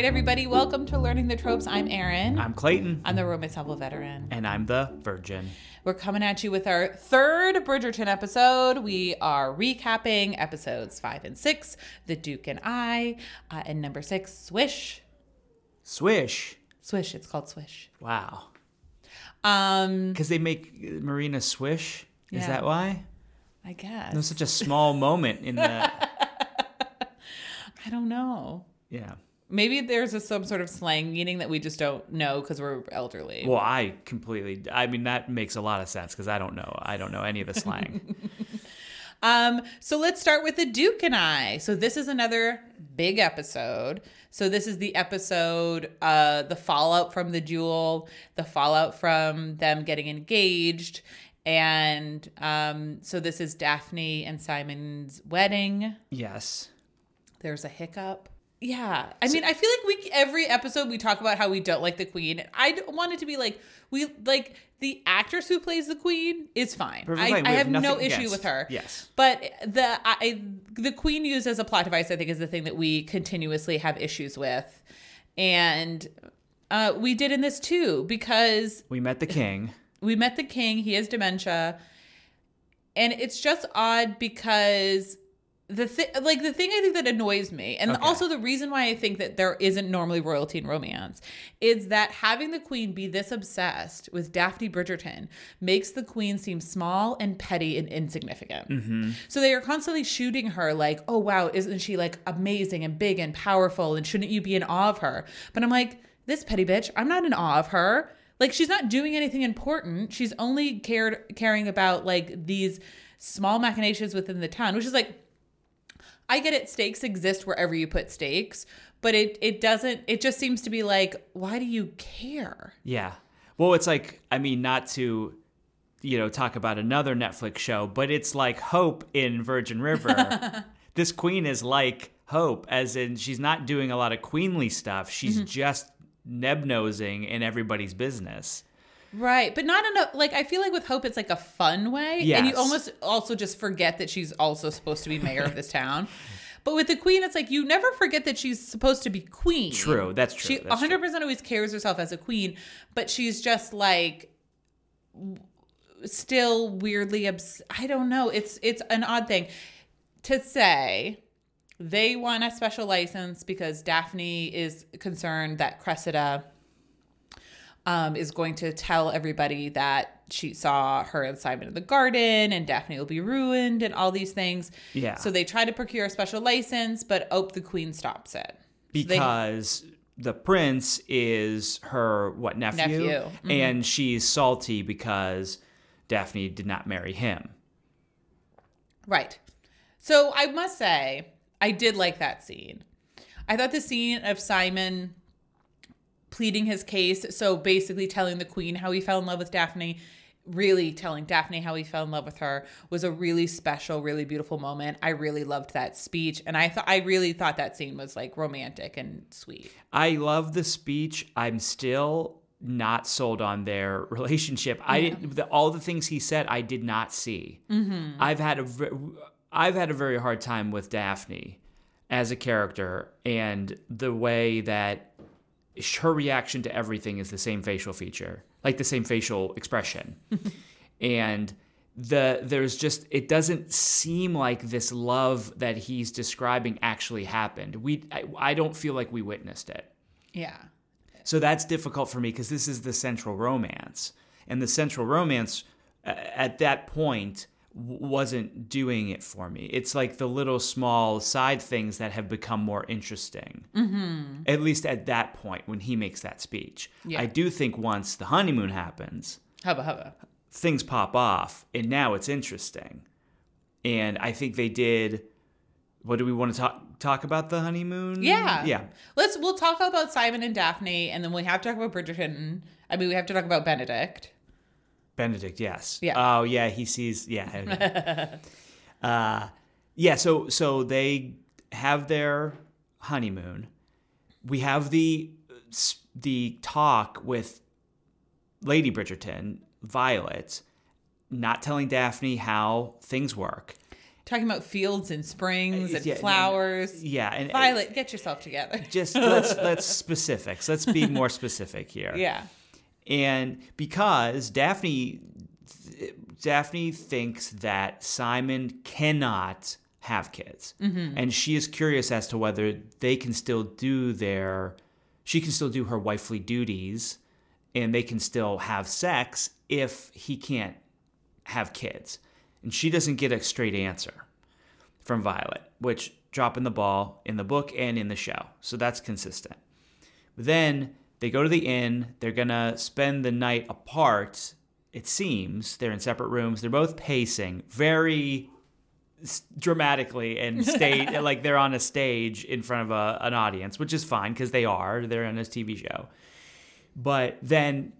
right, everybody, welcome to Learning the Tropes. I'm Erin. I'm Clayton. I'm the romance novel veteran. And I'm the virgin. We're coming at you with our third Bridgerton episode. We are recapping episodes five and six, The Duke and I, uh, and number six, Swish. Swish. Swish. It's called Swish. Wow. Um, Because they make Marina swish. Is Yeah. that why? I guess. It was such a small moment in the. I don't know. Yeah. Maybe there's a, some sort of slang meaning that we just don't know because we're elderly. Well, I completely. I mean, that makes a lot of sense because I don't know. I don't know any of the slang. Um, so let's start with the Duke and I. So this is another big episode. So this is the episode, uh, the fallout from the duel, the fallout from them getting engaged, and um, so this is Daphne and Simon's wedding. yes. There's a hiccup. Yeah, I mean, I feel like we every episode we talk about how we don't like the queen. I want it to be like we like the actress who plays the queen is fine. I, fine. I have, have no issue with her. yes. but the I the queen used as a plot device, I think, is the thing that we continuously have issues with, and uh, we did in this too because We met the king. we met the king he has dementia and it's just odd because the thing like the thing i think that annoys me and Okay. also the reason why i think that there isn't normally royalty in romance is that having the queen be this obsessed with daphne bridgerton makes the queen seem small and petty and insignificant mm-hmm. so they are constantly shooting her like oh wow isn't she like amazing and big and powerful and shouldn't you be in awe of her but i'm like this petty bitch i'm not in awe of her like she's not doing anything important. She's only cared caring about like these small machinations within the town, which is like I get it stakes exist wherever you put stakes, but it it doesn't it just seems to be like why do you care? Yeah. Well, it's like I mean, not to you know talk about another Netflix show, but it's like Hope in Virgin River. this queen is like Hope, as in she's not doing a lot of queenly stuff. She's Mm-hmm. just neb nosing in everybody's business. Right, but not enough like I feel like with Hope it's like a fun way and you almost also just forget that she's also supposed to be mayor of this town. But with the queen it's like you never forget that she's supposed to be queen. True, that's true. She that's 100% always carries herself as a queen, but she's just like w- still weirdly obs- I don't know. It's it's an odd thing to say they want a special license because Daphne is concerned that Cressida um, is going to tell everybody that she saw her and Simon in the garden and Daphne will be ruined and all these things. Yeah. So they try to procure a special license, but oh, the queen stops it. So they- because the prince is her what nephew, Nephew, mhm. and she's salty because Daphne did not marry him. Right. So I must say, I did like that scene. I thought the scene of Simon pleading his case, so basically telling the queen how he fell in love with Daphne, really telling Daphne how he fell in love with her was a really special, really beautiful moment. I really loved that speech and I thought I really thought that scene was like romantic and sweet. I love the speech. I'm still not sold on their relationship. I didn't, the, all the things he said I did not see. Mm-hmm. I've had a ve- I've had a very hard time with Daphne as a character and the way that her reaction to everything is the same facial feature, like the same facial expression. and the there's just it doesn't seem like this love that he's describing actually happened. We I, I don't feel like we witnessed it. Yeah. So that's difficult for me because this is the central romance. And the central romance uh, at that point wasn't doing it for me. It's like the little small side things that have become more interesting. Mm-hmm. At least at that point when he makes that speech. Yeah. I do think once the honeymoon happens, Hubba hubba. things pop off and now it's interesting. And I think they did. What do we want to talk talk about the honeymoon? Yeah. Yeah. Let's we'll talk about Simon and Daphne and then we have to talk about Bridgerton. I mean we have to talk about Benedict. Benedict, yes. Yeah. Oh, yeah. He sees. Yeah. uh, yeah. So so they have their honeymoon. We have the the talk with Lady Bridgerton, Violet, not telling Daphne how things work. talking about fields and springs Uh, and yeah, flowers. Yeah, and Violet, get yourself together. just let's let's specifics. Let's be more specific here. yeah. And because Daphne Daphne thinks that Simon cannot have kids. Mm-hmm. And she is curious as to whether they can still do their she can still do her wifely duties and they can still have sex if he can't have kids. And she doesn't get a straight answer from Violet, which dropping the ball in the book and in the show. So that's consistent. Then they go to the inn. They're going to spend the night apart, it seems. They're in separate rooms. They're both pacing very dramatically and state like they're on a stage in front of a, an audience, which is fine because they are. They're on a TV show. But then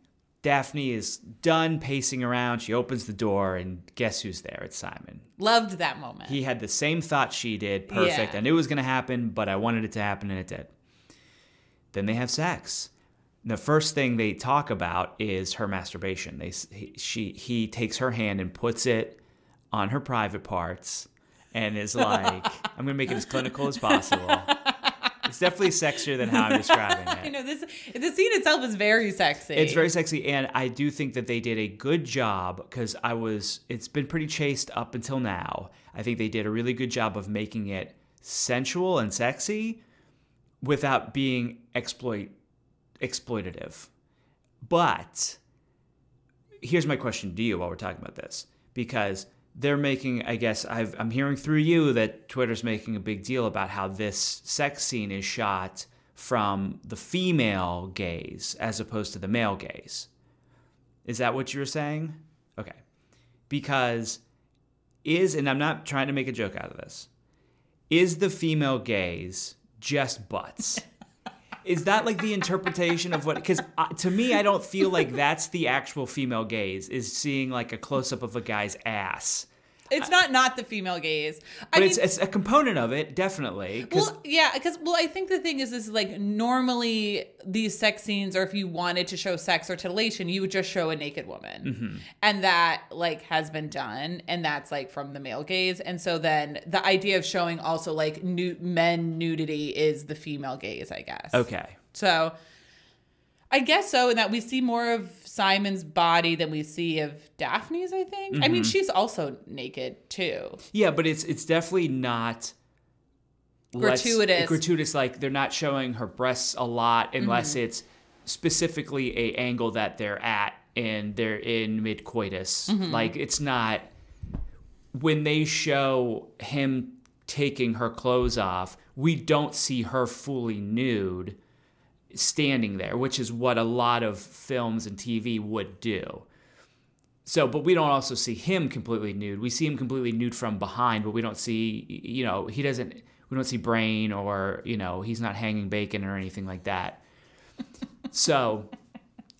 Daphne is done pacing around. She opens the door, and guess who's there? It's Simon. Loved that moment. He had the same thought she did. Perfect. Yeah. I knew it was going to happen, but I wanted it to happen, and it did. Then they have sex. The first thing they talk about is her masturbation. They he, she he takes her hand and puts it on her private parts, and is like, "I'm going to make it as clinical as possible." It's definitely sexier than how I'm describing it. you know, this the scene itself is very sexy. It's very sexy, and I do think that they did a good job because I was. It's been pretty chaste up until now. I think they did a really good job of making it sensual and sexy without being exploit exploitative. But here's my question to you while we're talking about this because they're making i guess I've, i'm hearing through you that twitter's making a big deal about how this sex scene is shot from the female gaze as opposed to the male gaze. Is that what you were saying? Okay. Because is and i'm not trying to make a joke out of this is the female gaze just butts is that like the interpretation of what because to me i don't feel like that's the actual female gaze is seeing like a close-up of a guy's ass It's not not the female gaze. I but mean, it's, it's a component of it definitely well, yeah, because well, I think the thing is, this is like normally these sex scenes, or if you wanted to show sex or titillation, you would just show a naked woman, Mm-hmm. and that like has been done, and that's like from the male gaze, and so then the idea of showing also like nu- men nudity is the female gaze, I guess. okay So I guess so, in that we see more of Simon's body than we see of Daphne's, I think. I Mm-hmm. mean, she's also naked too. yeah but it's it's definitely not Gratuitous. gratuitous like they're not showing her breasts a lot unless Mm-hmm. it's specifically a angle that they're at and they're in mid coitus Mm-hmm. like it's not when they show him taking her clothes off we don't see her fully nude standing there which is what a lot of films and tv would do so, but we don't also see him completely nude. We see him completely nude from behind, but we don't see, you know, he doesn't, we don't see brain or, you know, he's not hanging bacon or anything like that. So,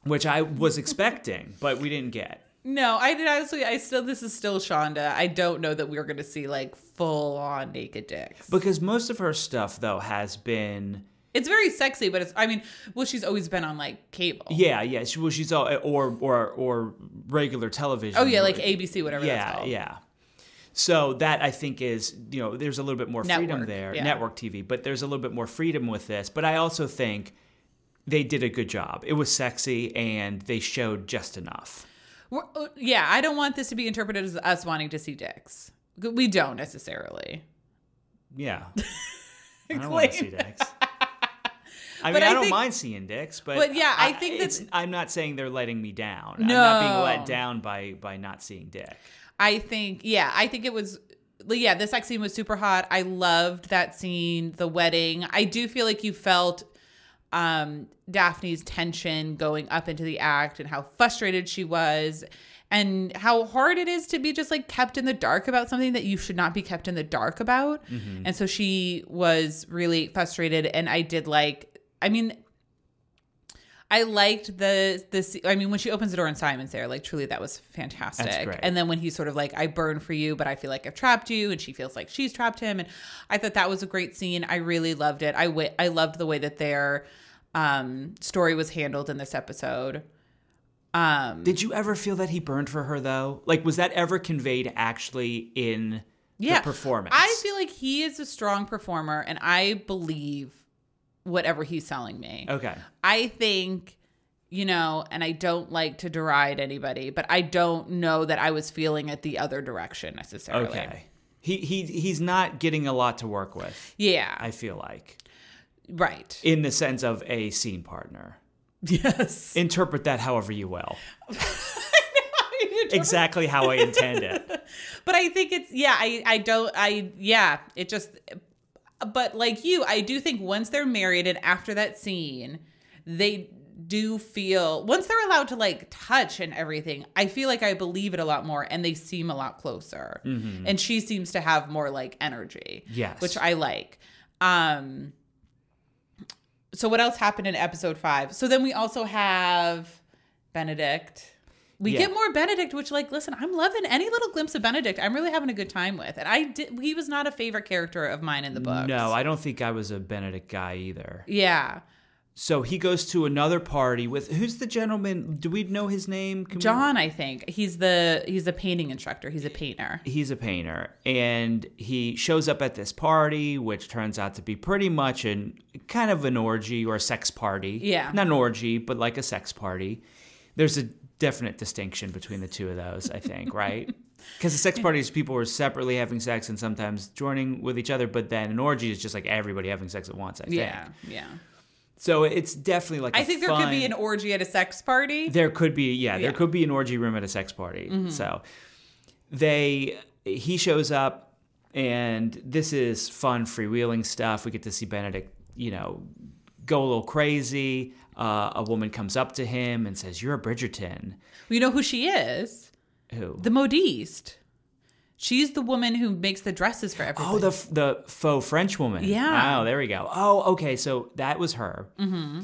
which I was expecting, but we didn't get. No, I did honestly. I still, this is still Shonda. I don't know that we're going to see like full on naked dicks. Because most of her stuff, though, has been, it's very sexy, but it's, I mean, well, she's always been on like cable. yeah, yeah, she, well, she's all, or, or, or regular television. Oh, yeah, like ABC, whatever that's yeah, called. yeah. So that I think is, you know, there's a little bit more freedom Network, there, yeah. network TV, but there's a little bit more freedom with this. But I also think they did a good job. It was sexy and they showed just enough. We're, uh, yeah, I don't want this to be interpreted as us wanting to see dicks. We don't necessarily. Yeah. I don't want to see dicks. I mean, I, I don't think- mind seeing dicks, but But yeah, I think it's, that's- I'm not saying they're letting me down. I'm not being let down by by not seeing dick. I think, yeah, I think it was, yeah, the sex scene was super hot. I loved that scene, the wedding. I do feel like you felt um, Daphne's tension going up into the act and how frustrated she was and how hard it is to be just like kept in the dark about something that you should not be kept in the dark about. And so she was really frustrated. And I did like, I mean, I liked the this. I mean, when she opens the door and Simon's there, like truly, that was fantastic. And then when he's sort of like, "I burn for you, but I feel like I've trapped you," and she feels like she's trapped him, and I thought that was a great scene. I really loved it. I I loved the way that their um, story was handled in this episode. Um, Did you ever feel that he burned for her though? Like, was that ever conveyed actually in yeah. performance. I feel like he is a strong performer and I believe whatever he's selling me. okay. I think, you know, and I don't like to deride anybody, but I don't know that I was feeling it the other direction necessarily. Okay. He he he's not getting a lot to work with. Yeah. I feel like right. in the sense of a scene partner. yes. Interpret that however you will. Exactly how I intend it. but I think it's yeah, I I don't I yeah, it just but like you, I do think once they're married and after that scene, they do feel once they're allowed to like touch and everything, I feel like I believe it a lot more and they seem a lot closer. And she seems to have more like energy. Yes. Which I like. Um so what else happened in episode 5? So then we also have Benedict. We Yeah. get more Benedict, which, like, listen, I'm loving any little glimpse of Benedict. I'm really having a good time with, and I did. He was not a favorite character of mine in the book. No, I don't think I was a Benedict guy either. yeah, So he goes to another party with who's the gentleman? Do we know his name? Can we- John. I think he's the he's a painting instructor. He's a painter. he's a painter and he shows up at this party which turns out to be pretty much an kind of an orgy or a sex party Yeah. not an orgy but like a sex party there's a definite distinction between the two of those i think right because the sex parties people were separately having sex and sometimes joining with each other but then an orgy is just like everybody having sex at once i think Yeah, yeah. so it's definitely like I think there could be an orgy at a sex party. there could be, yeah, there could be an orgy room at a sex party. Mm-hmm. So they, he shows up, and this is fun freewheeling stuff. We get to see Benedict, you know, go a little crazy. Uh, a woman comes up to him and says, "You're a Bridgerton." you know who she is? Who? The modiste. She's the woman who makes the dresses for everybody. Oh, the f- the faux French woman. Yeah. Oh, there we go. Oh, okay. So that was her. Mm-hmm.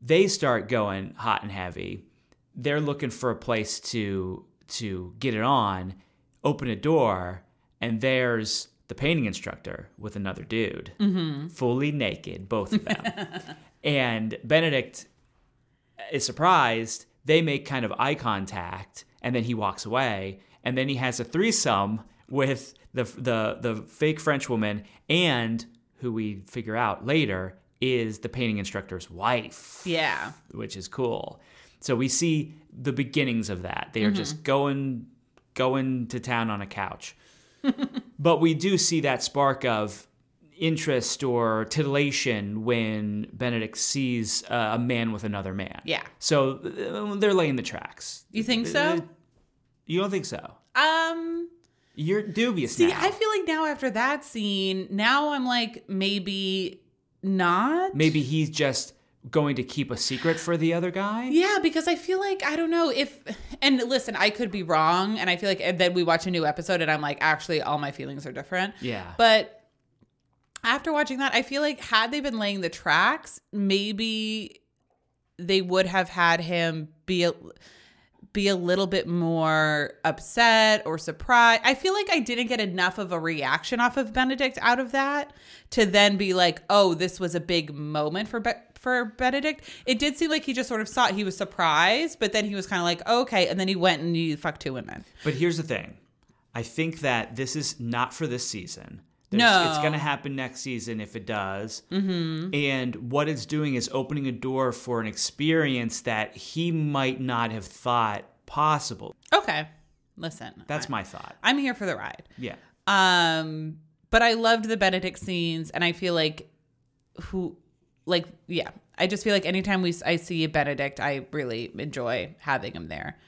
They start going hot and heavy. They're looking for a place to to get it on. Open a door, and there's the painting instructor with another dude, mm-hmm. fully naked, both of them. and Benedict is surprised. They make kind of eye contact, and then he walks away. And then he has a threesome with the the the fake French woman and who we figure out later is the painting instructor's wife, yeah. which is cool. So we see the beginnings of that. They are mm-hmm. just going going to town on a couch. but we do see that spark of interest or titillation when Benedict sees uh, a man with another man. Yeah. So uh, they're laying the tracks. You think so? You don't think so? Um. You're dubious See, now. I feel like now after that scene, now I'm like maybe not. Maybe he's just going to keep a secret for the other guy. Yeah, because I feel like I don't know if and listen, I could be wrong and I feel like and then we watch a new episode and I'm like actually all my feelings are different. Yeah. But after watching that, I feel like had they been laying the tracks, maybe they would have had him be a, be a little bit more upset or surprised. I feel like I didn't get enough of a reaction off of Benedict out of that to then be like, "Oh, this was a big moment for Be- for Benedict." It did seem like he just sort of saw it. He was surprised, but then he was kind of like, oh, "Okay," and then he went and he fucked two women. But here's the thing. I think that this is not for this season. No. It's going to happen next season if it does. Mm-hmm. And what it's doing is opening a door for an experience that he might not have thought possible. Okay, listen, That's I- my thought. I'm here for the ride. Yeah. Um, but I loved the Benedict scenes, and I feel like who, like, yeah, I just feel like anytime we I see a Benedict, I really enjoy having him there.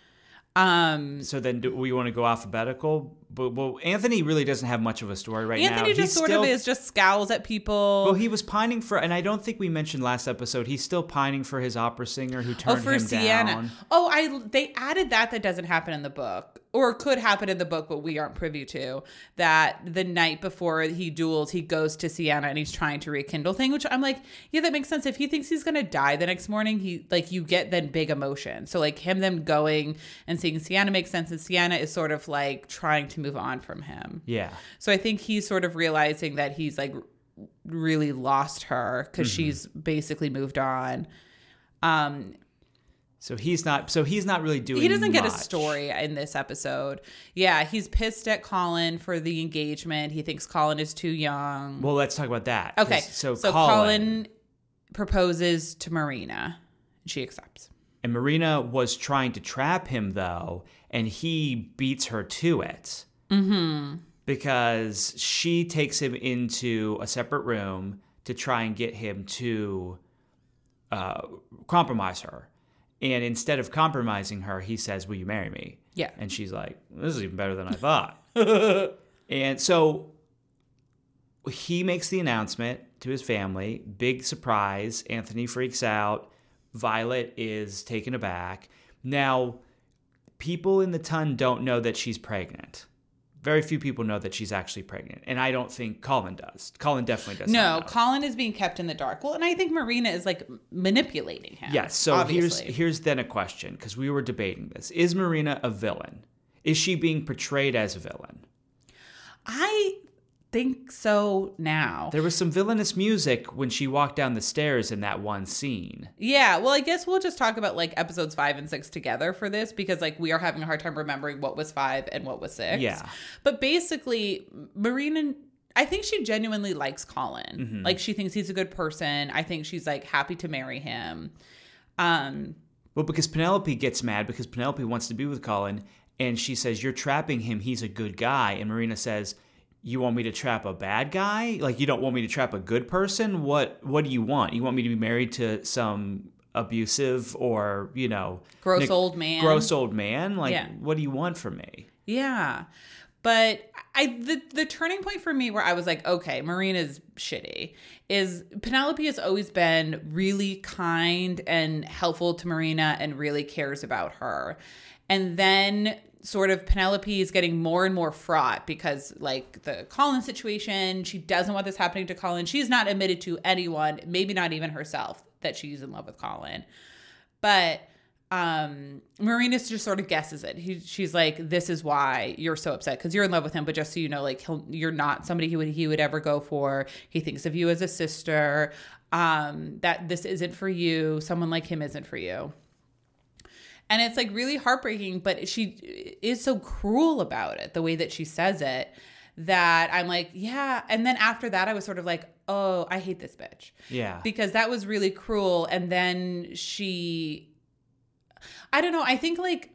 Um, So then do we want to go alphabetical? But well, Anthony really doesn't have much of a story right now. Anthony just He's sort still- of is just scowls at people. Well, he was pining for, and I don't think we mentioned last episode. He's still pining for his opera singer who oh, turned for him Siena. down. Oh, I they added that that doesn't happen in the book, or could happen in the book, but we aren't privy to. That the night before he duels, he goes to Siena and he's trying to rekindle thing. Which I'm like, yeah, that makes sense. If he thinks he's gonna die the next morning, he like you get then big emotion. So like him them going and seeing Siena makes sense, and Siena is sort of like trying to move on from him. Yeah. So I think he's sort of realizing that he's like really lost her because she's basically moved on. Um, So he's not. So he's not really doing. He doesn't get a story in this episode. Yeah, he's pissed at Colin for the engagement. He thinks Colin is too young. Well, let's talk about that. okay, So, so Colin, Colin proposes to Marina. She accepts. and Marina was trying to trap him though, and he beats her to it. Mm-hmm. Because she takes him into a separate room to try and get him to uh, compromise her. And instead of compromising her, he says, "Will you marry me?" Yeah. And she's like, "This is even better than I thought." and so he makes the announcement to his family. Big surprise. Anthony freaks out. Violet is taken aback. Now, people in the ton don't know that she's pregnant. Very few people know that she's actually pregnant, and I don't think Colin does. Colin definitely does. No. Colin is being kept in the dark. Well, and I think Marina is like manipulating him. Yes. So obviously. here's here's then a question because we were debating this: Is Marina a villain? Is she being portrayed as a villain? I think so now. There was some villainous music when she walked down the stairs in that one scene. Yeah, well, I guess we'll just talk about like episodes five and six together for this because like we are having a hard time remembering what was five and what was six. Yeah. But basically, Marina, I think she genuinely likes Colin. Mm-hmm. Like she thinks he's a good person. I think she's like happy to marry him. Um, Well, because Penelope gets mad because Penelope wants to be with Colin, and she says, "You're trapping him. He's a good guy." And Marina says, "You want me to trap a bad guy? Like you don't want me to trap a good person? What What do you want? You want me to be married to some abusive or you know Gross old man. Gross old man? Like Yeah. what do you want from me?" Yeah. But I the the turning point for me where I was like, okay, Marina's shitty is Penelope has always been really kind and helpful to Marina and really cares about her. And then sort of Penelope is getting more and more fraught because like the Colin situation, she doesn't want this happening to Colin. She's not admitted to anyone, maybe not even herself, that she's in love with Colin. But um Marina just sort of guesses it. He, she's like, "This is why you're so upset because you're in love with him." But just so you know, like you're not somebody he would he would ever go for. He thinks of you as a sister. Um, that this isn't for you. Someone like him isn't for you. And it's like really heartbreaking, but she is so cruel about it, the way that she says it, that I'm like, yeah. And then after that, I was sort of like, oh, I hate this bitch Yeah. because that was really cruel and then she i don't know i think like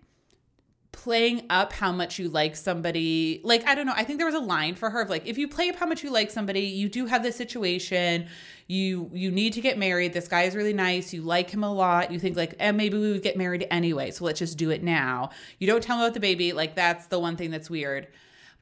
playing up how much you like somebody like i don't know i think there was a line for her of like if you play up how much you like somebody you do have this situation you you need to get married this guy is really nice you like him a lot you think like eh, maybe we would get married anyway so let's just do it now you don't tell him about the baby like that's the one thing that's weird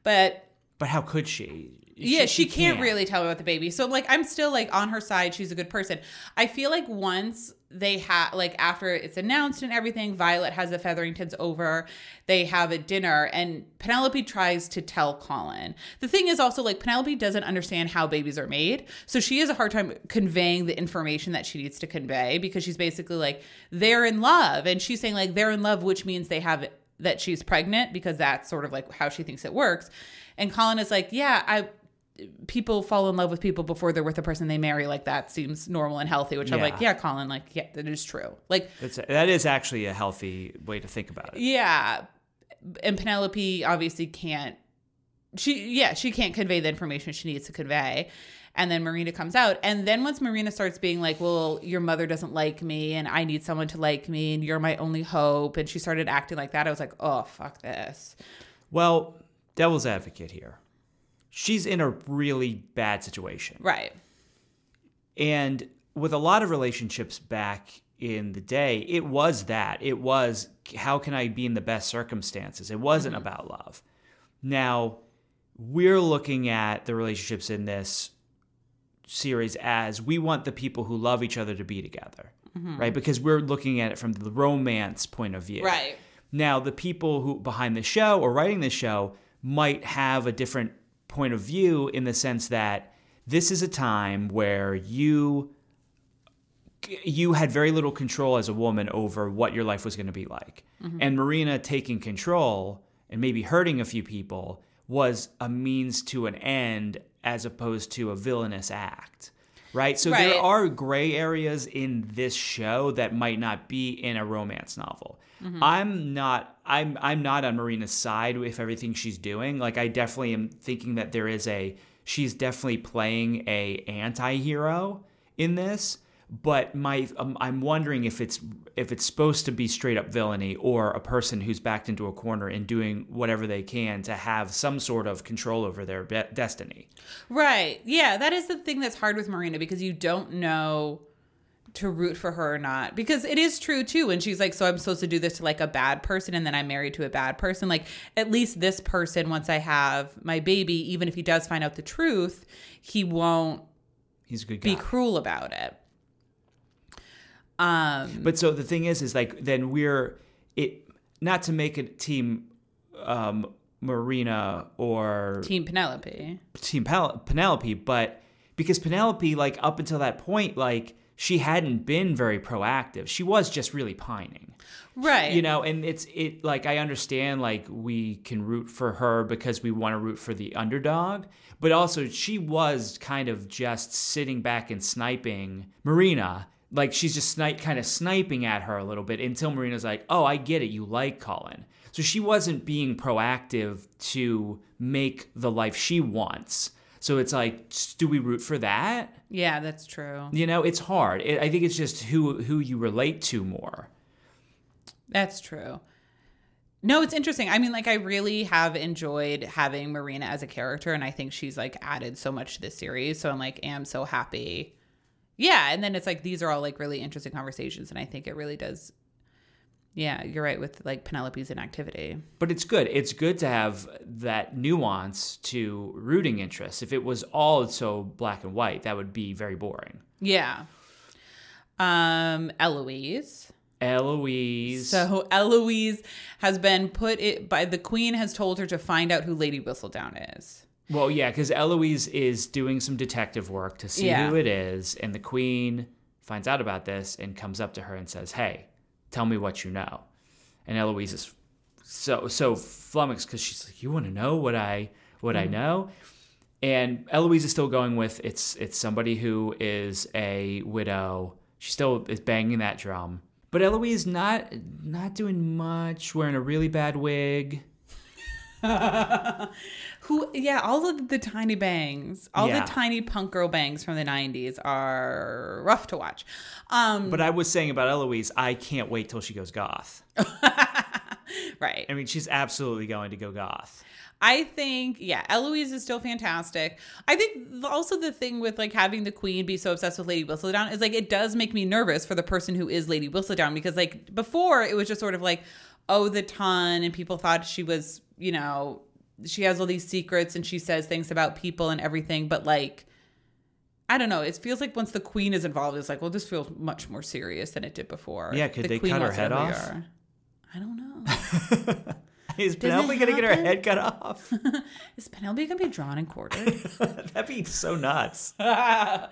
but But how could she? yeah, she, can't, really tell me about the baby. So like I'm still like on her side. She's a good person. I feel like once they have like after it's announced and everything, Violet has the Featheringtons over. They have a dinner and Penelope tries to tell Colin. The thing is also like Penelope doesn't understand how babies are made. So she has a hard time conveying the information that she needs to convey because she's basically like they're in love and she's saying like they're in love which means they have that she's pregnant because that's sort of like how she thinks it works. And Colin is like, "Yeah, I people fall in love with people before they're with the person they marry like that seems normal and healthy which i'm like yeah. colin like yeah that is true. Like That's that is actually a healthy way to think about it. yeah. And penelope obviously can't she yeah she can't convey the information she needs to convey. And then marina comes out. And then once marina starts being like well your mother doesn't like me and i need someone to like me and you're my only hope and she started acting like that i was like oh fuck this. Well, devil's advocate here. She's in a really bad situation. right And with a lot of relationships back in the day, it was that. It was how can I be in the best circumstances? It wasn't mm-hmm. about love. Now, we're looking at the relationships in this series as we want the people who love each other to be together, mm-hmm. right? Because we're looking at it from the romance point of view. right Now, the people who behind the show or writing the show might have a different point of view in the sense that this is a time where you you had very little control as a woman over what your life was going to be like. Mm-hmm. And Marina taking control and maybe hurting a few people was a means to an end as opposed to a villainous act. Right? So Right. there are gray areas in this show that might not be in a romance novel. Mm-hmm. I'm not I'm I'm not on Marina's side with everything she's doing. Like I definitely am thinking that there is a she's definitely playing a anti-hero in this, but my um, I'm wondering if it's if it's supposed to be straight up villainy or a person who's backed into a corner and doing whatever they can to have some sort of control over their be- destiny. Right. Yeah, that is the thing that's hard with Marina because you don't know to root for her or not. Because it is true too when she's like, So I'm supposed to do this to like a bad person and then I'm married to a bad person. Like, at least this person, once I have my baby, even if he does find out the truth, he won't He's a good guy. be cruel about it. Um But so the thing is, is like then we're it not to make it team um, Marina or Team Penelope. team Pel- Penelope, but because Penelope, like up until that point, like she hadn't been very proactive. She was just really pining, Right. you know. And it's it like I understand like we can root for her because we want to root for the underdog, but also she was kind of just sitting back and sniping Marina. Like she's just snipe, kind of sniping at her a little bit until Marina's like, "Oh, I get it. You like Colin." So she wasn't being proactive to make the life she wants. So it's like, do we root for that? Yeah, that's true. You know, it's hard. It, I think it's just who who you relate to more. That's true. No, it's interesting. I mean, like, I really have enjoyed having Marina as a character, and I think she's like added so much to this series. So I'm like, am so happy. Yeah. And then it's like, these are all like really interesting conversations. And I think it really does. Yeah, you're right with like Penelope's inactivity. But it's good. It's good to have that nuance to rooting interest. If it was all so black and white, that would be very boring. Yeah. Um, Eloise. Eloise. So Eloise has been put it by the queen has told her to find out who Lady Whistledown is. Well, yeah, because Eloise is doing some detective work to see Yeah. who it is, and the queen finds out about this and comes up to her and says, "Hey, tell me what you know." And Eloise is so so flummoxed because she's like, "You want to know what I what I mm-hmm. know?" And Eloise is still going with it's it's somebody who is a widow. She still is banging that drum, but Eloise not not doing much, wearing a really bad wig. Who, yeah, all of the tiny bangs, all Yeah. the tiny punk girl bangs from the 90s are rough to watch. Um, But I was saying about Eloise, I can't wait till she goes goth. right. I mean, she's absolutely going to go goth. I think, yeah, Eloise is still fantastic. I think also the thing with like having the queen be so obsessed with Lady Whistledown is like it does make me nervous for the person who is Lady Whistledown because like before it was just sort of like, oh, the ton, and people thought she was, you know, she has all these secrets and she says things about people and everything, but like, I don't know. It feels like once the queen is involved, it's like, well, this feels much more serious than it did before. Yeah, could The they queen cut her head off? I don't know. Is Penelope going to get her head cut off? is Penelope gonna be drawn and quartered? That'd be so nuts. All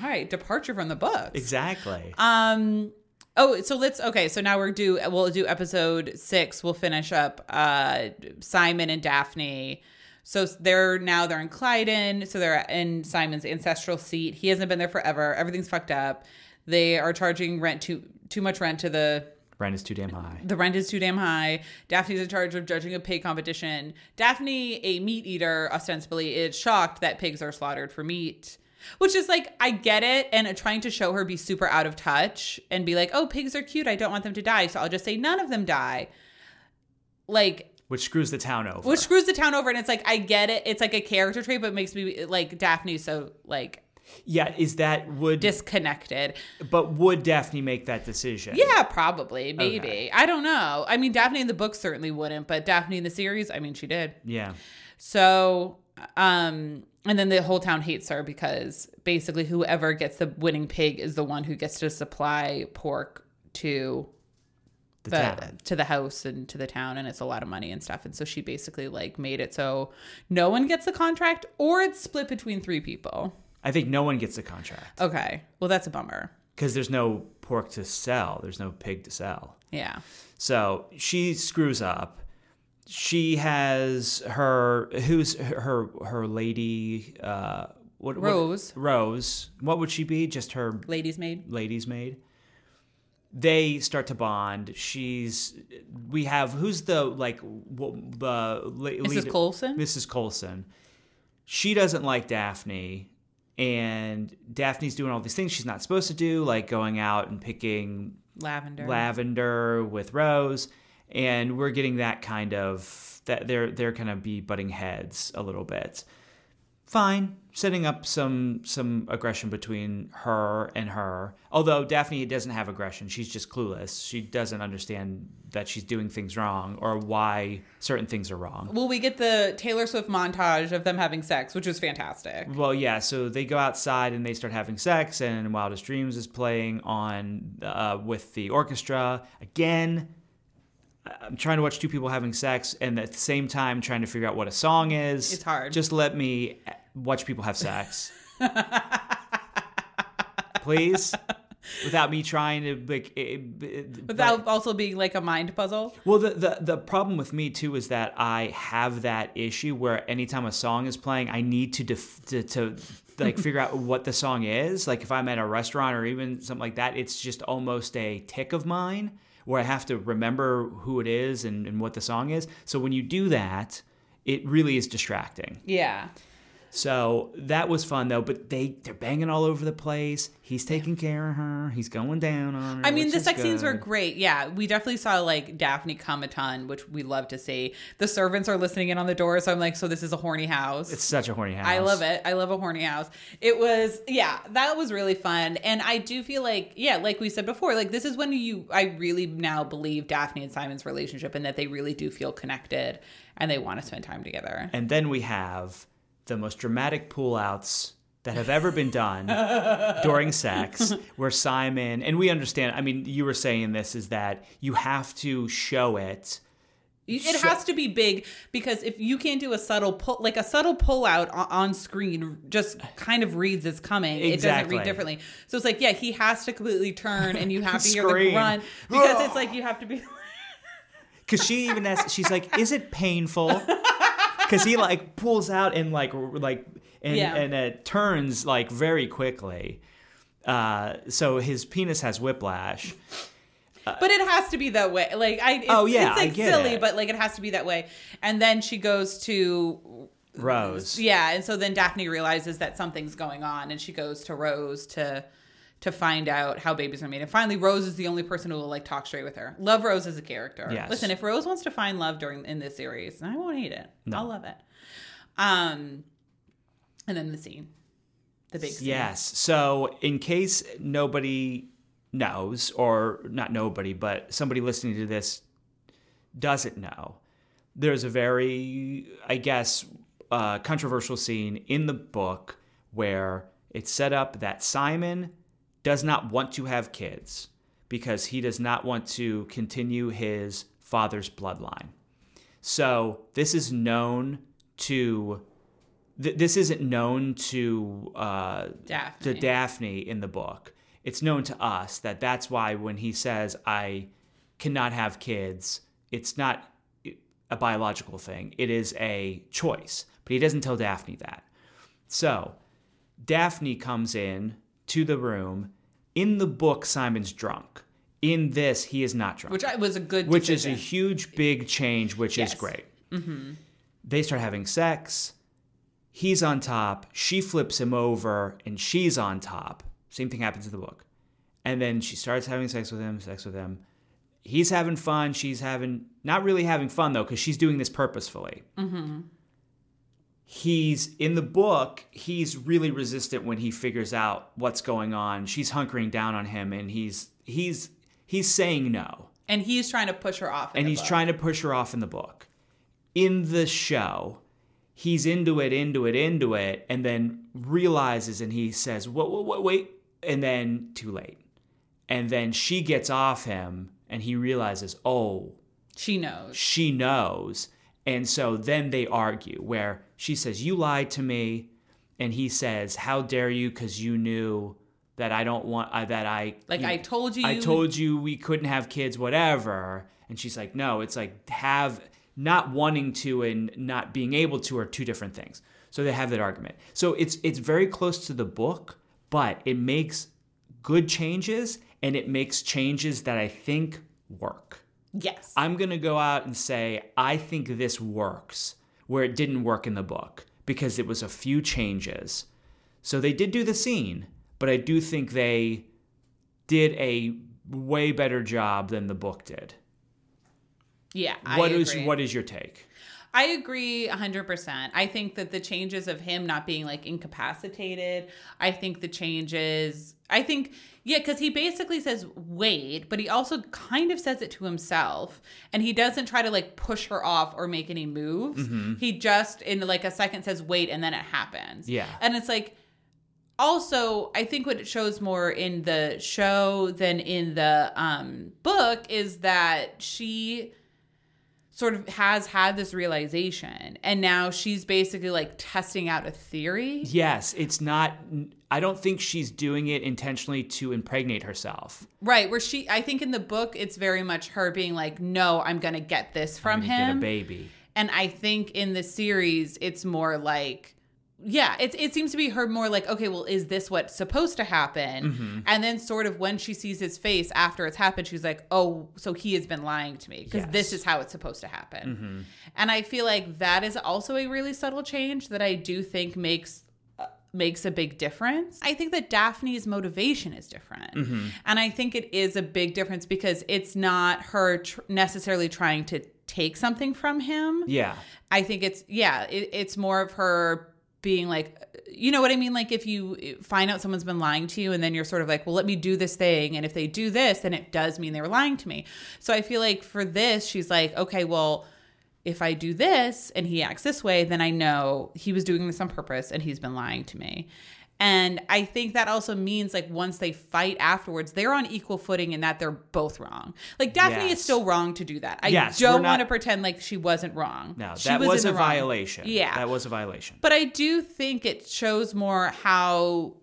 right, departure from the books. Exactly. Um. Oh, so let's okay. So now we're do we'll do episode six. We'll finish up uh Simon and Daphne. So they're now they're in Clyvedon. So they're in Simon's ancestral seat. He hasn't been there forever. Everything's fucked up. They are charging rent too too much rent to the Rent is too damn high. the rent is too damn high. Daphne's in charge of judging a pig competition. Daphne, a meat eater, ostensibly, is shocked that pigs are slaughtered for meat. Which is like, I get it, and trying to show her be super out of touch and be like, oh, pigs are cute. I don't want them to die. So I'll just say none of them die. Like, Which screws the town over. which screws the town over. And it's like, I get it. It's like a character trait, but it makes me like Daphne so like yeah, is that would disconnected. but would Daphne make that decision? Yeah, probably, maybe. Okay. I don't know. I mean, Daphne in the book certainly wouldn't, but Daphne in the series, I mean, she did. Yeah. So, um, and then the whole town hates her because basically whoever gets the winning pig is the one who gets to supply pork to The, the, to the house and to the town, and it's a lot of money and stuff. And so she basically like made it so no one gets the contract, or it's split between three people. I think no one gets the contract Okay, well that's a bummer. because there's no pork to sell. There's no pig to sell. Yeah. So she screws up. She has her who's her her lady uh what, what- Rose. Rose. What would she be? Just her Ladies' maid. lady's maid. They start to bond. She's. We have who's the like the Mrs. Colson? Mrs. Colson. She doesn't like Daphne, and Daphne's doing all these things she's not supposed to do, like going out and picking Lavender. lavender with Rose, and we're getting that kind of that they're they're kind of be butting heads a little bit. Fine, setting up some some aggression between her and her. Although Daphne doesn't have aggression, she's just clueless. She doesn't understand that she's doing things wrong or why certain things are wrong. well, we get the Taylor Swift montage of them having sex, which was fantastic. Well, yeah. So they go outside and they start having sex, and Wildest Dreams is playing on uh, with the orchestra again. I'm trying to watch two people having sex, and at the same time trying to figure out what a song is. It's hard. Just let me uh, watch people have sex, please, without me trying to like. It, it- Without but- also being like a mind puzzle. well, the, the the problem with me too is that I have that issue where anytime a song is playing, I need to def- to, to like figure out what the song is. Like if I'm at a restaurant or even something like that, it's just almost a tick of mine where I have to remember who it is and, and what the song is. So when you do that, it really is distracting. Yeah. So that was fun though, but they they're banging all over the place. He's taking care of her. He's going down on her. I mean, the sex scenes were great. Yeah, we definitely saw like Daphne come a ton, which we love to see. The servants are listening in on the door, so I'm like, so this is a horny house. It's such a horny house. I love it. I love a horny house. It was, yeah, that was really fun. And I do feel like, yeah, like we said before, like this is when you, I really now believe Daphne and Simon's relationship and that they really do feel connected and they want to spend time together. And then we have the most dramatic pullouts that have ever been done during sex, where Simon, and we understand, I mean, you were saying this is that you have to show it. It has to be big because if you can't do a subtle pull, like a subtle pull out on, on screen, just kind of reads it's coming. It doesn't read differently. So it's like, yeah, he has to completely turn, and you have to hear the grunt because it's like you have to be. Because she even asks, she's like, is it painful? Because he like pulls out and like, like, and, Yeah. and it turns like very quickly. Uh, so his penis has whiplash. But it has to be that way. Like I, it's, Oh, yeah, it's like silly, it. but like it has to be that way. And then she goes to Rose. yeah, and so then Daphne realizes that something's going on, and she goes to Rose to to find out how babies are made. And finally, Rose is the only person who will like talk straight with her. Love Rose as a character. Yes. Listen, if Rose wants to find love during in this series, I won't hate it. No. I'll love it. Um, and then the scene, the big scene. Yes. So, in case nobody knows, or not nobody, but somebody listening to this doesn't know, there's a very, I guess, uh, controversial scene in the book where it's set up that Simon does not want to have kids because he does not want to continue his father's bloodline. So, this is known to. th- This isn't known to uh, Daphne. to Daphne in the book. It's known to us that that's why when he says I cannot have kids, it's not a biological thing. It is a choice. But he doesn't tell Daphne that. So, Daphne comes in to the room. In the book Simon's drunk. In this he is not drunk. Which I, was a good, which is a huge big change which Yes. is great mm-hmm. they start having sex. He's on top. She flips him over and she's on top. Same thing happens in the book. And then she starts having sex with him sex with him. He's having fun. She's having not really having fun though because she's doing this purposefully mm-hmm. He's in the book he's really resistant when he figures out what's going on she's hunkering down on him and he's he's he's saying no and he's trying to push her off. in and he's book. trying to push her off in the book. In the show, he's into it, into it, into it, and then realizes and he says, "What? What? What? Wait!" And then too late. And then she gets off him, and he realizes, "Oh, She knows. she knows." And so then they argue, where she says, "You lied to me," and he says, "How dare you? Because you knew." That I don't want uh, that I Like you- I told you. I told you we couldn't have kids, whatever. And she's like, no, it's like have not wanting to and not being able to are two different things. So they have that argument. So it's it's very close to the book, but it makes good changes and it makes changes that I think work. Yes. I'm going to go out and say I think this works where it didn't work in the book because it was a few changes. So they did do the scene, but I do think they did a way better job than the book did. yeah. What is what is your take? I agree 100%. I think that the changes of him not being like incapacitated, I think the changes, I think, yeah, because he basically says wait, but he also kind of says it to himself. And he doesn't try to like push her off or make any moves. He just, in like a second, says wait, and then it happens. Yeah. And it's like, also i think what it shows more in the show than in the um, book is that she sort of has had this realization and now she's basically like testing out a theory Yes, it's not I don't think she's doing it intentionally to impregnate herself. right where she i think in the book it's very much her being like no i'm gonna get this from him, Get a baby. and i think in the series it's more like yeah it, it seems to be her more like okay well is this what's supposed to happen Mm-hmm. and then sort of when she sees his face after it's happened she's like oh so he has been lying to me because this Yes. Mm-hmm. is how it's supposed to happen and i feel like that is also a really subtle change that i do think makes uh, makes a big difference. I think that Daphne's motivation is different. Mm-hmm. And I think it is a big difference because it's not her tr- necessarily trying to take something from him. Yeah. I think it's yeah, it, it's more of her being like, you know what I mean? Like if you eh, find out someone's been lying to you, and then you're sort of like, well, let me do this thing, and if they do this, then it does mean they were lying to me. So I feel like for this, she's like, okay, well. If I do this and he acts this way, then I know he was doing this on purpose and he's been lying to me. And I think that also means like once they fight afterwards, they're on equal footing in that they're both wrong. Like Daphne is still wrong to do that. I Yes, don't want to pretend like she wasn't wrong. No, She that was, in a wrong. violation. Yeah. That was a violation. But I do think it shows more how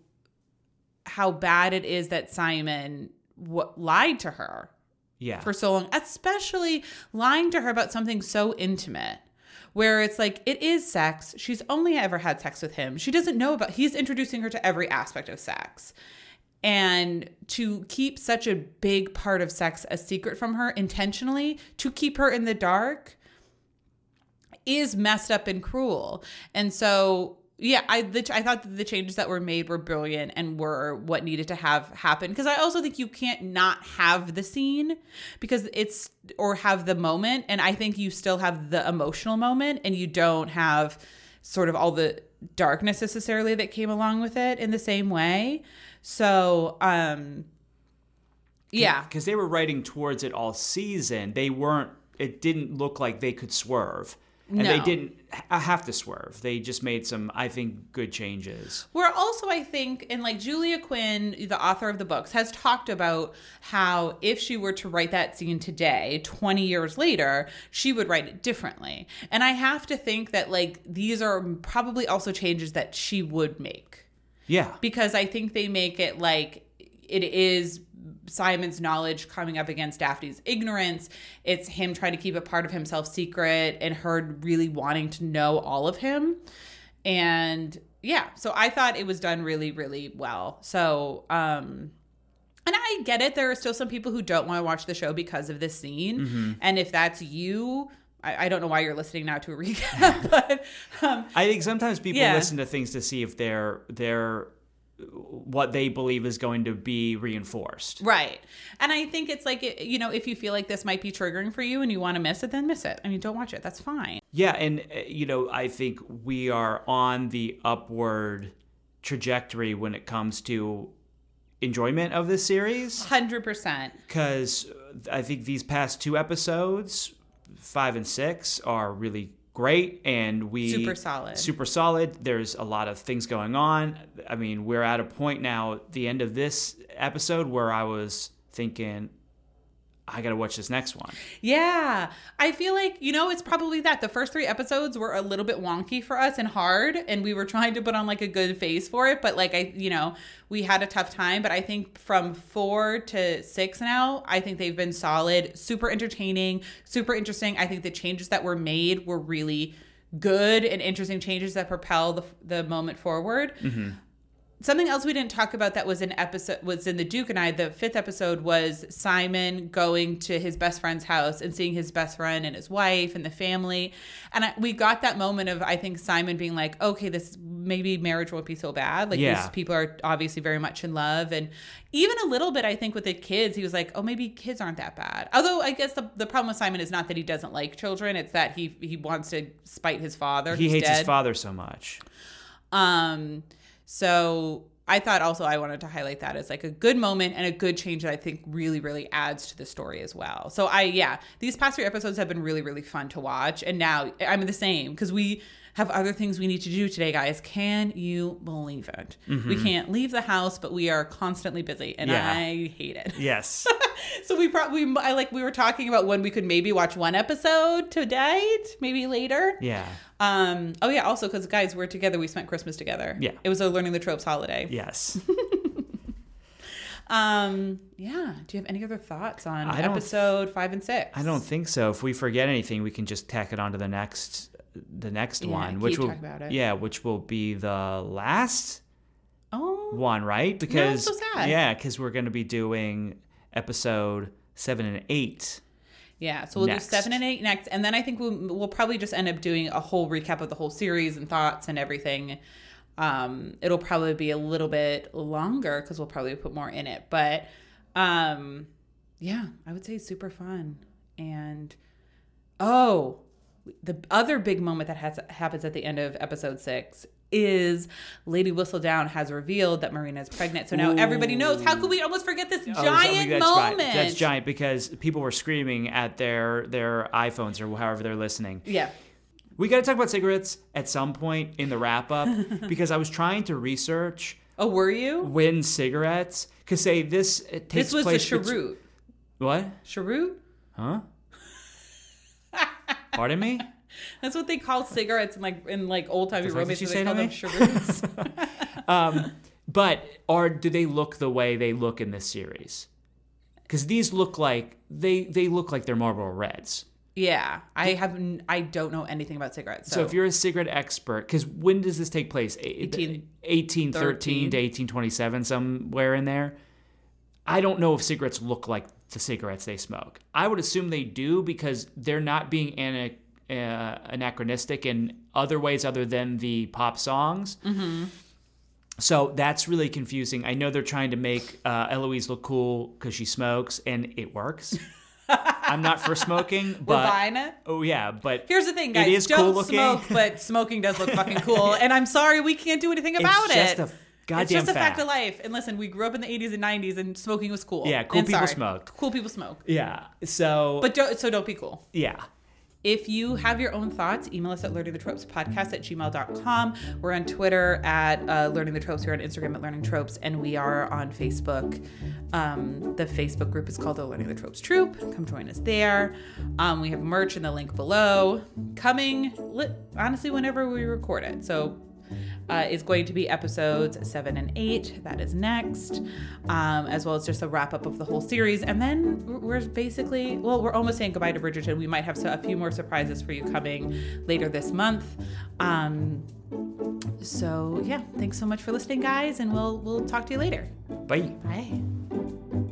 how bad it is that Simon w- lied to her Yeah. for so long, especially lying to her about something so intimate. Where it's like it is sex. She's only ever had sex with him. She doesn't know about. He's introducing her to every aspect of sex, and to keep such a big part of sex a secret from her intentionally, to keep her in the dark, is messed up and cruel. And so, yeah, I the, I thought that the changes that were made were brilliant and were what needed to have happen. Because I also think you can't not have the scene because it's or have the moment, and I think you still have the emotional moment, and you don't have sort of all the darkness necessarily that came along with it in the same way. So, um, yeah, Because they were writing towards it all season. They weren't, it didn't look like they could swerve. And they didn't have to swerve. They just made some, I think, good changes. Where also, I think, and like Julia Quinn, the author of the books, has talked about how if she were to write that scene today, 20 years later, she would write it differently. And I have to think that, like, these are probably also changes that she would make Yeah. because I think they make it like it is Simon's knowledge coming up against Daphne's ignorance. It's him trying to keep a part of himself secret and her really wanting to know all of him. And yeah, so I thought it was done really, really well. So, um, and I get it. There are still some people who don't want to watch the show because of this scene. And if that's you, I, I don't know why you're listening now to a recap, but um, I think sometimes people Yeah. listen to things to see if they're, they're, what they believe is going to be reinforced. Right. And I think it's like, you know, if you feel like this might be triggering for you and you want to miss it, then miss it. I mean, don't watch it. That's fine. Yeah, and uh, you know, I think we are on the upward trajectory when it comes to enjoyment of this series 100%. because I think these past two episodes, five and six, are really great, and we Super solid. super solid. There's a lot of things going on. I mean, we're at a point now, the end of this episode, where I was thinking, I got to watch this next one. Yeah. I feel like, you know, it's probably that. The first three episodes were a little bit wonky for us and hard, and we were trying to put on like a good face for it. But like, I, you know, we had a tough time. But I think from four to six now, I think they've been solid, super entertaining, super interesting. I think the changes that were made were really good and interesting changes that propel the, the moment forward. Mm-hmm. Something else we didn't talk about that was in episode was in the Duke and I. The fifth episode was Simon going to his best friend's house and seeing his best friend and his wife and the family, and I, we got that moment of I think Simon being like, okay, this maybe marriage won't be so bad. Like Yeah. these people are obviously very much in love, and even a little bit I think with the kids, he was like, oh, maybe kids aren't that bad. Although I guess the the problem with Simon is not that he doesn't like children; it's that he he wants to spite his father. He hates dead. his father so much. Um, so I thought also I wanted to highlight that as like a good moment and a good change that I think really, really adds to the story as well. So I, yeah, these past three episodes have been really, really fun to watch. And now I'm the same because we have other things we need to do today, guys. Can you believe it? Mm-hmm. We can't leave the house, but we are constantly busy and Yeah. I hate it. Yes. So we probably, I like, we were talking about when we could maybe watch one episode today, maybe later. yeah. Um. Oh yeah. Also, because guys, we're together. We spent Christmas together. Yeah. It was a learning the tropes holiday. Yes. Um. Yeah. Do you have any other thoughts on episode five and six? I don't think so. If we forget anything, we can just tack it on to the next the next Yeah, one, which will talking about it. yeah, which will be the last Oh. one, right? Because so sad. yeah, because we're going to be doing episode seven and eight. Yeah. So we'll Next. do seven and eight next, and then I think we'll we'll probably just end up doing a whole recap of the whole series and thoughts and everything. Um. It'll probably be a little bit longer because we'll probably put more in it, but um, yeah, I would say super fun and oh. The other big moment that has happens at the end of episode six is Lady Whistledown has revealed that Marina is pregnant. So now everybody knows. How could we almost forget this Oh, giant that's moment? Right. That's giant because people were screaming at their their iPhones or however they're listening. Yeah. We got to talk about cigarettes at some point in the wrap up because I was trying to research Oh, were you? when cigarettes because say this it takes This was the place bet- cheroot. What? Cheroot? Huh? Pardon me? That's what they call cigarettes in like in like old timey That's what romance. you They call them cheroots. Um, but are do they look the way they look in this series? Because these look like they they look like they're Marlboro Reds. yeah, I have n- I don't know anything about cigarettes. So, So if you're a cigarette expert, because when does this take place? 18 1813 to 1827, somewhere in there. I don't know if cigarettes look like the cigarettes they smoke. I would assume they do because they're not being ana- uh, anachronistic in other ways other than the pop songs. Mm-hmm. So that's really confusing. I know they're trying to make uh, Eloise look cool because she smokes, and it works. I'm not for smoking, but it. oh yeah, but Here's the thing, guys. is don't cool looking. smoke, but smoking does look fucking cool. And I'm sorry we can't do anything about it's just it. a goddamn it's just a fact fact. of life. And listen, we grew up in the 80s and 90s, and smoking was cool. Yeah, cool And people sorry, smoked. Cool people smoke. Yeah. So, But don't, so don't be cool. yeah. If you have your own thoughts, email us at learning the tropes podcast at gmail.com. We're on Twitter at uh, learning the tropes. We're on Instagram at learning tropes, and we are on Facebook. Um, the Facebook group is called the Learning the Tropes Troop. Come join us there. Um, we have merch in the link below. Coming, li- honestly, whenever we record it. So uh, is going to be episodes seven and eight. That is next, um, as well as just a wrap up of the whole series. And then we're- basically, well, we're almost saying goodbye to Bridgerton. We might have a few more surprises for you coming later this month. Um, so yeah, thanks so much for listening, guys, and we'll we'll talk to you later. Bye. Bye.